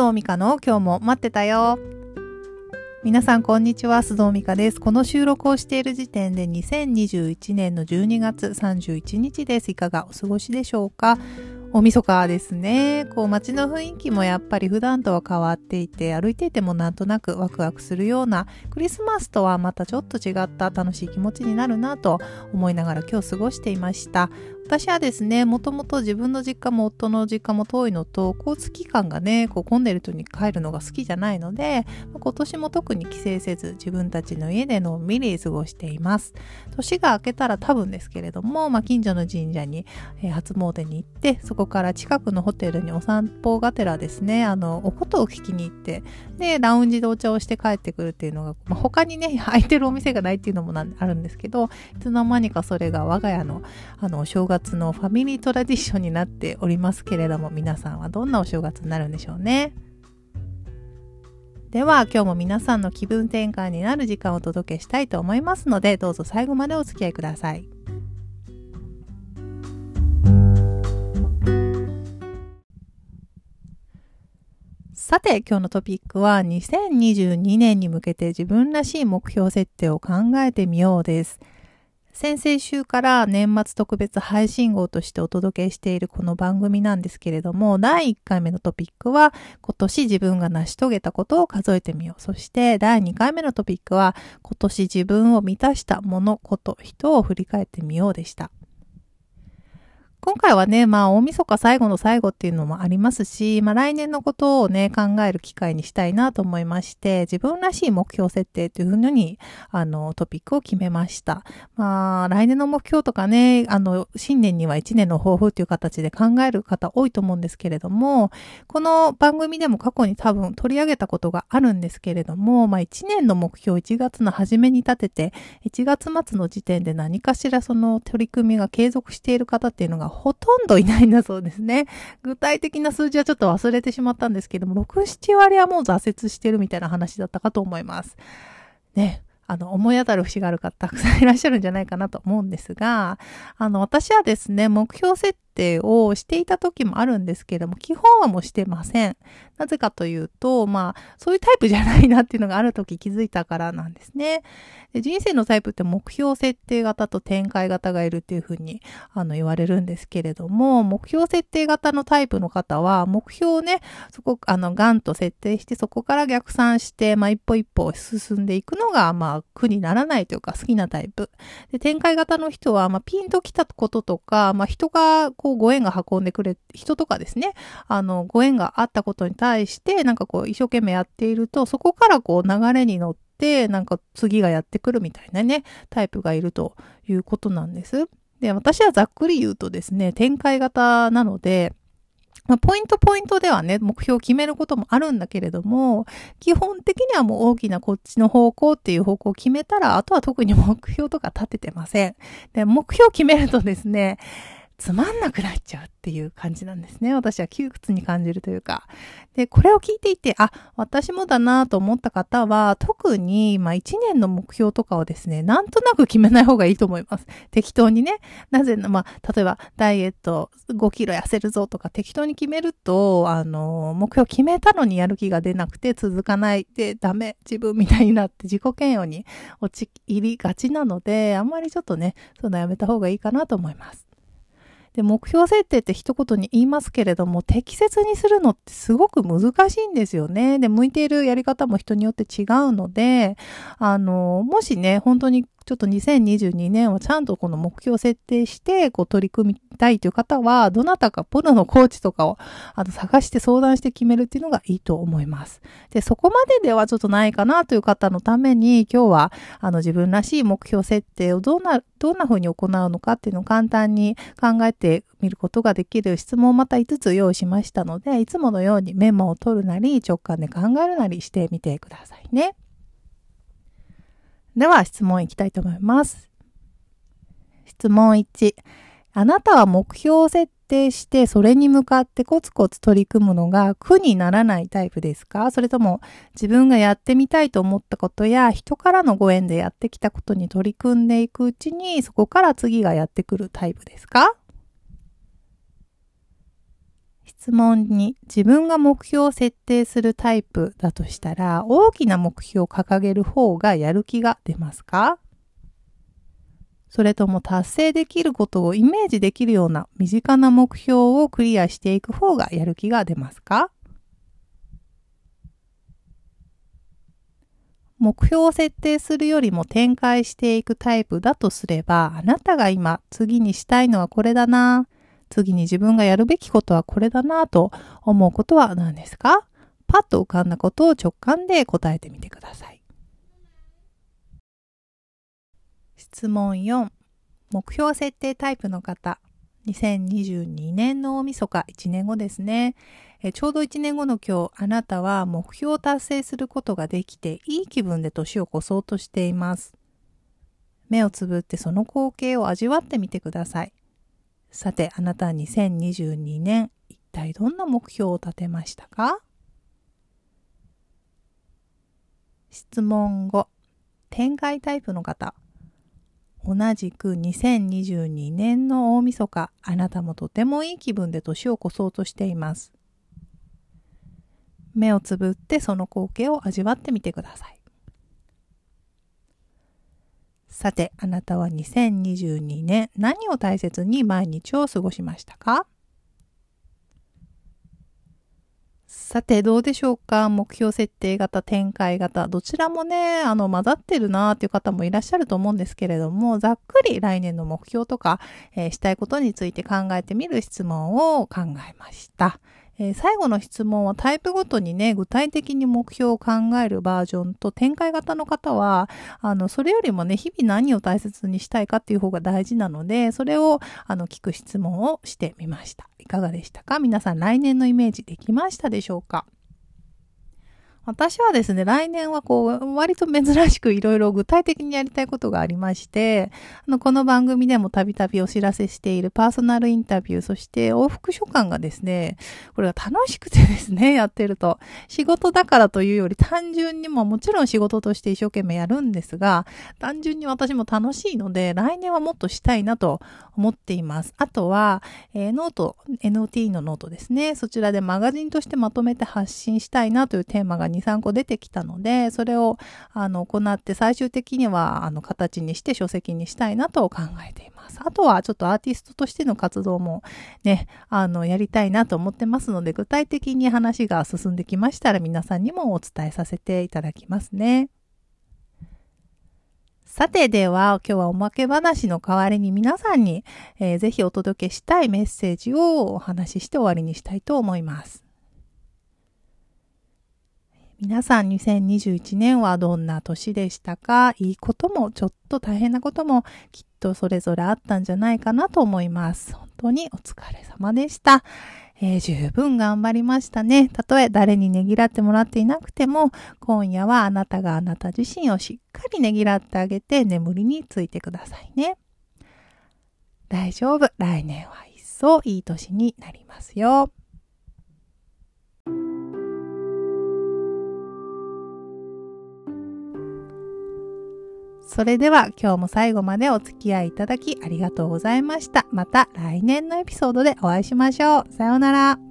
須藤美香の今日も待ってたよ。皆さんこんにちは、須藤美香です。この収録をしている時点で2021年の12月31日です。いかがお過ごしでしょうか？大晦日ですね。こう街の雰囲気もやっぱり普段とは変わっていて、歩いていてもなんとなくワクワクするような、クリスマスとはまたちょっと違った楽しい気持ちになるなと思いながら今日過ごしていました。私はですね、もともと自分の実家も夫の実家も遠いのと、交通機関がね、こう混んでる時に帰るのが好きじゃないので、今年も特に帰省せず、自分たちの家でのんびり過ごしています。年が明けたら多分ですけれども、まあ、近所の神社に、え、初詣に行って、そこから近くのホテルにお散歩がてらですね、あの、おことを聞きに行って、で、ラウンジでお茶をして帰ってくるっていうのが、まあ、他にね、空いてるお店がないっていうのもあるんですけど、いつの間にかそれが我が家の、あのお、正月月のファミリートラディションになっておりますけれども皆さんはどんなお正月になるんでしょうねでは今日も皆さんの気分転換になる時間をお届けしたいと思いますのでどうぞ最後までお付き合いくださいさて今日のトピックは2022年に向けて自分らしい目標設定を考えてみようです。先々週から年末特別配信号としてお届けしているこの番組なんですけれども、第1回目のトピックは、今年自分が成し遂げたことを数えてみよう。そして第2回目のトピックは、今年自分を満たしたもの、こと、人を振り返ってみようでした。今回はね、まあ、大晦日最後の最後っていうのもありますし、まあ、来年のことをね、考える機会にしたいなと思いまして、自分らしい目標設定というふうに、あの、トピックを決めました。まあ、来年の目標とかね、あの、新年には1年の抱負っていう形で考える方多いと思うんですけれども、この番組でも過去に多分取り上げたことがあるんですけれども、まあ、1年の目標1月の初めに立てて、1月末の時点で何かしらその取り組みが継続している方っていうのがほとんどいないんだそうですね。具体的な数字はちょっと忘れてしまったんですけども、6、7割はもう挫折してるみたいな話だったかと思います。ね。あの、思い当たる節がある方たくさんいらっしゃるんじゃないかなと思うんですが、あの、私はですね、目標設定をしていた時もあるんですけれども、基本はもうしてません。なぜかというと、まあ、そういうタイプじゃないなっていうのがある時気づいたからなんですね。で人生のタイプって目標設定型と展開型がいるっていうふうにあの言われるんですけれども、目標設定型のタイプの方は、目標をね、そこ、あの、ガンと設定して、そこから逆算して、まあ、一歩一歩進んでいくのが、まあ、苦にならないというか好きなタイプ。で、展開型の人は、まあ、ピンと来たこととか、まあ、人が、う、ご縁が運んでくれ、人とかですね、あの、ご縁があったことに対して、なんかこう、一生懸命やっていると、そこからこう、流れに乗って、なんか次がやってくるみたいなね、タイプがいるということなんです。で、私はざっくり言うとですね、展開型なので、まあ、ポイントポイントではね、目標を決めることもあるんだけれども、基本的にはもう大きなこっちの方向っていう方向を決めたら、あとは特に目標とか立ててません。で、目標を決めるとですね、つまんなくなっちゃうっていう感じなんですね。私は窮屈に感じるというか。で、これを聞いていて、あ、私もだなと思った方は、特に、まあ、1年の目標とかをですね、なんとなく決めない方がいいと思います。適当にね。なぜ、まあ、例えば、ダイエット5キロ痩せるぞとか適当に決めると、あの、目標決めたのにやる気が出なくて続かないでダメ、自分みたいになって自己嫌悪に陥りがちなので、あんまりちょっとね、そういうのやめた方がいいかなと思います。で、目標設定って一言に言いますけれども、適切にするのってすごく難しいんですよね。で、向いているやり方も人によって違うので、あの、もしね、本当にちょっと2022年はちゃんとこの目標を設定して、こう取り組みたいという方は、どなたかプロのコーチとかをあの探して相談して決めるっていうのがいいと思います。で、そこまでではちょっとないかなという方のために、今日はあの自分らしい目標設定をどんな、どんな風に行うのかっていうのを簡単に考えてみることができる質問をまた5つ用意しましたので、いつものようにメモを取るなり、直感で考えるなりしてみてくださいね。では質問いきたいと思います。質問1。あなたは目標を設定してそれに向かってコツコツ取り組むのが苦にならないタイプですか？それとも自分がやってみたいと思ったことや人からのご縁でやってきたことに取り組んでいくうちにそこから次がやってくるタイプですか？質問に自分が目標を設定するタイプだとしたら大きな目標を掲げる方がやる気が出ますか？それとも達成できることをイメージできるような身近な目標をクリアしていく方がやる気が出ますか？目標を設定するよりも展開していくタイプだとすれば、あなたが今次にしたいのはこれだな、次に自分がやるべきことはこれだなぁと思うことは何ですか？パッと浮かんだことを直感で答えてみてください。質問4目標設定タイプの方。2022年の大晦日。1年後ですね。ちょうど1年後の今日あなたは目標を達成することができていい気分で年を越そうとしています。目をつぶってその光景を味わってみてください。さてあなたは2022年一体どんな目標を立てましたか？質問5展開タイプの方同じく2022年の大晦日、あなたもとてもいい気分で年を越そうとしています。目をつぶってその光景を味わってみてください。さて、あなたは2022年何を大切に毎日を過ごしましたか？さて、どうでしょうか？目標設定型、展開型、どちらもね、あの、混ざってるなーっていう方もいらっしゃると思うんですけれども、ざっくり来年の目標とか、えー、したいことについて考えてみる質問を考えました。えー、最後の質問はタイプごとにね、具体的に目標を考えるバージョンと展開型の方は、あの、それよりもね、日々何を大切にしたいかっていう方が大事なので、それを、あの、聞く質問をしてみました。いかがでしたか？皆さん来年のイメージできましたでしょうか？私はですね、来年はこう、割と珍しくいろいろ具体的にやりたいことがありまして、あの、この番組でもたびたびお知らせしているパーソナルインタビュー、そして往復書簡がですね、これが楽しくてですね、やってると。仕事だからというより単純にももちろん仕事として一生懸命やるんですが、単純に私も楽しいので、来年はもっとしたいなと思っています。あとは、えー、 note、NOTE のノートですね。そちらでマガジンとしてまとめて発信したいなというテーマが、23個出てきたので、それをあの行って最終的にはあの形にして書籍にしたいなと考えています。あとはちょっとアーティストとしての活動もね、あの、やりたいなと思ってますので、具体的に話が進んできましたら皆さんにもお伝えさせていただきますね。さてでは今日はおまけ話の代わりに皆さんに、えー、ぜひお届けしたいメッセージをお話しして終わりにしたいと思います。皆さん2021年はどんな年でしたか？いいこともちょっと大変なこともきっとそれぞれあったんじゃないかなと思います。本当にお疲れ様でした。えー、十分頑張りましたね。たとえ誰にねぎらってもらっていなくても、今夜はあなたがあなた自身をしっかりねぎらってあげて眠りについてくださいね。大丈夫。来年は一層いい年になりますよ。それでは今日も最後までお付き合いいただきありがとうございました。また来年のエピソードでお会いしましょう。さようなら。